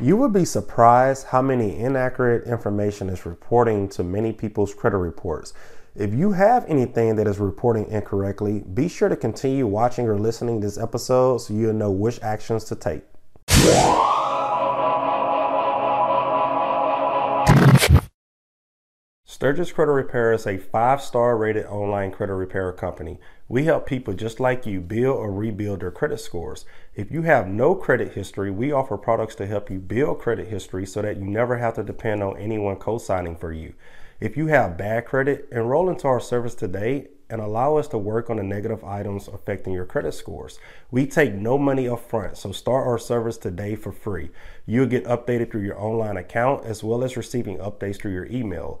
You would be surprised how many inaccurate information is reporting to many people's credit reports. If you have anything that is reporting incorrectly, be sure to continue watching or listening this episode so you'll know which actions to take. Stirgus Credit Repair is a five star rated online credit repair company. We help people just like you build or rebuild their credit scores. If you have no credit history, we offer products to help you build credit history so that you never have to depend on anyone co signing for you. If you have bad credit, enroll into our service today and allow us to work on the negative items affecting your credit scores. We take no money up front, so start our service today for free. You'll get updated through your online account as well as receiving updates through your email.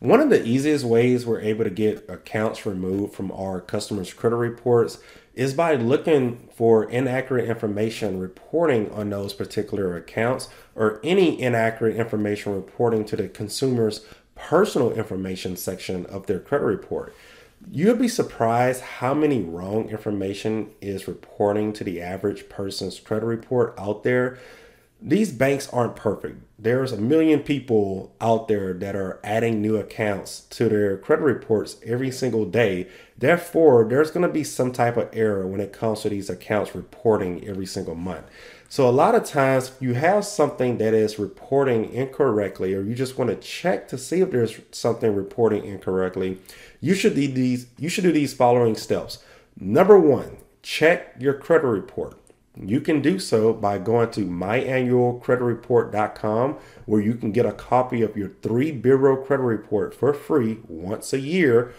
One of the easiest ways we're able to get accounts removed from our customers' credit reports is by looking for inaccurate information reporting on those particular accounts or any inaccurate information reporting to the consumer's personal information section of their credit report. You'll be surprised how many wrong information is reporting to the average person's credit report out there these banks aren't perfect. There's a million people out there that are adding new accounts to their credit reports every single day. Therefore, there's going to be some type of error when it comes to these accounts reporting every single month. So, a lot of times you have something that is reporting incorrectly, or you just want to check to see if there's something reporting incorrectly. You should do these. You should do these following steps. Number one, check your credit report. You can do so by going to myannualcreditreport.com where you can get a copy of your three bureau credit report for free once a year.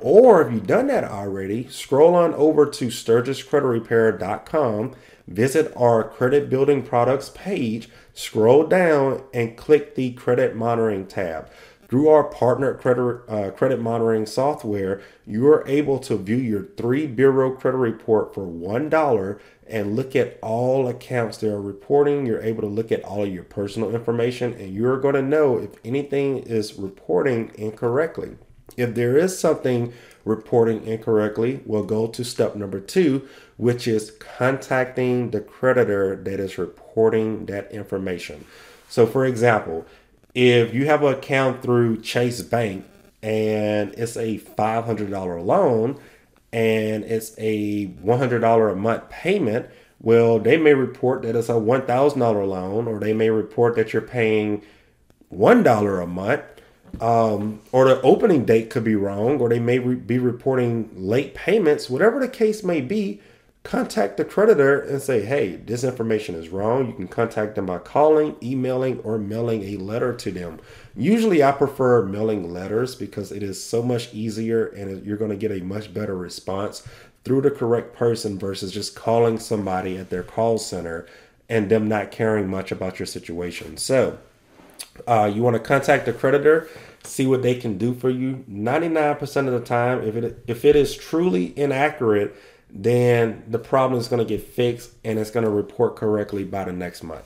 Or if you've done that already, scroll on over to stirguscreditrepair.com, visit our credit building products page, scroll down, and click the credit monitoring tab. Through our partner credit, uh, credit monitoring software, you are able to view your three bureau credit report for $1 and look at all accounts that are reporting. You're able to look at all of your personal information and you're going to know if anything is reporting incorrectly. If there is something reporting incorrectly, we'll go to step number two, which is contacting the creditor that is reporting that information. So, for example, if you have an account through Chase Bank and it's a $500 loan and it's a $100 a month payment, well, they may report that it's a $1,000 loan or they may report that you're paying $1 a month. Um, or the opening date could be wrong, or they may re- be reporting late payments, whatever the case may be contact the creditor and say, hey, this information is wrong. You can contact them by calling, emailing, or mailing a letter to them. Usually, I prefer mailing letters because it is so much easier and you're going to get a much better response through the correct person versus just calling somebody at their call center and them not caring much about your situation. So, uh, you want to contact the creditor, see what they can do for you. 99% of the time, if it if it is truly inaccurate, then the problem is going to get fixed and it's going to report correctly by the next month.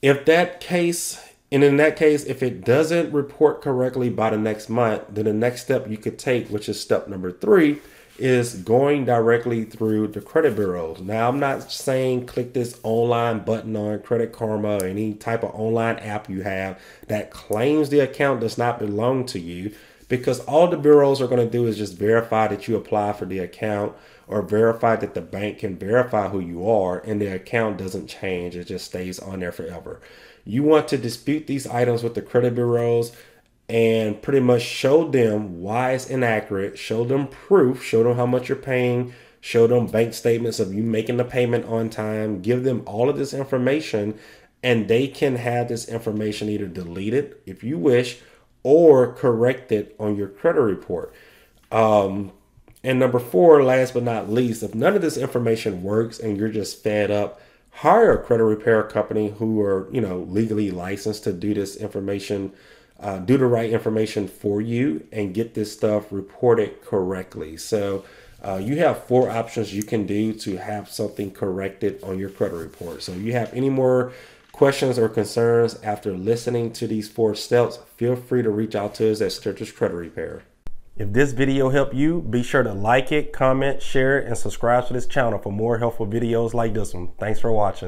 If that case, and in that case, if it doesn't report correctly by the next month, then the next step you could take, which is step number three, is going directly through the credit bureaus. Now, I'm not saying click this online button on Credit Karma or any type of online app you have that claims the account does not belong to you because all the bureaus are going to do is just verify that you apply for the account or verify that the bank can verify who you are and the account doesn't change. It just stays on there forever. You want to dispute these items with the credit bureaus and pretty much show them why it's inaccurate show them proof show them how much you're paying show them bank statements of you making the payment on time give them all of this information and they can have this information either deleted if you wish or correct it on your credit report. Um, and number four, last but not least, if none of this information works and you're just fed up, hire a credit repair company who are, you know, legally licensed to do this information uh, do the right information for you and get this stuff reported correctly. So uh, you have four options you can do to have something corrected on your credit report. So you have any more questions or concerns after listening to these four steps, feel free to reach out to us at Stirgus Credit Repair. If this video helped you, be sure to like it, comment, share it, and subscribe to this channel for more helpful videos like this one. Thanks for watching.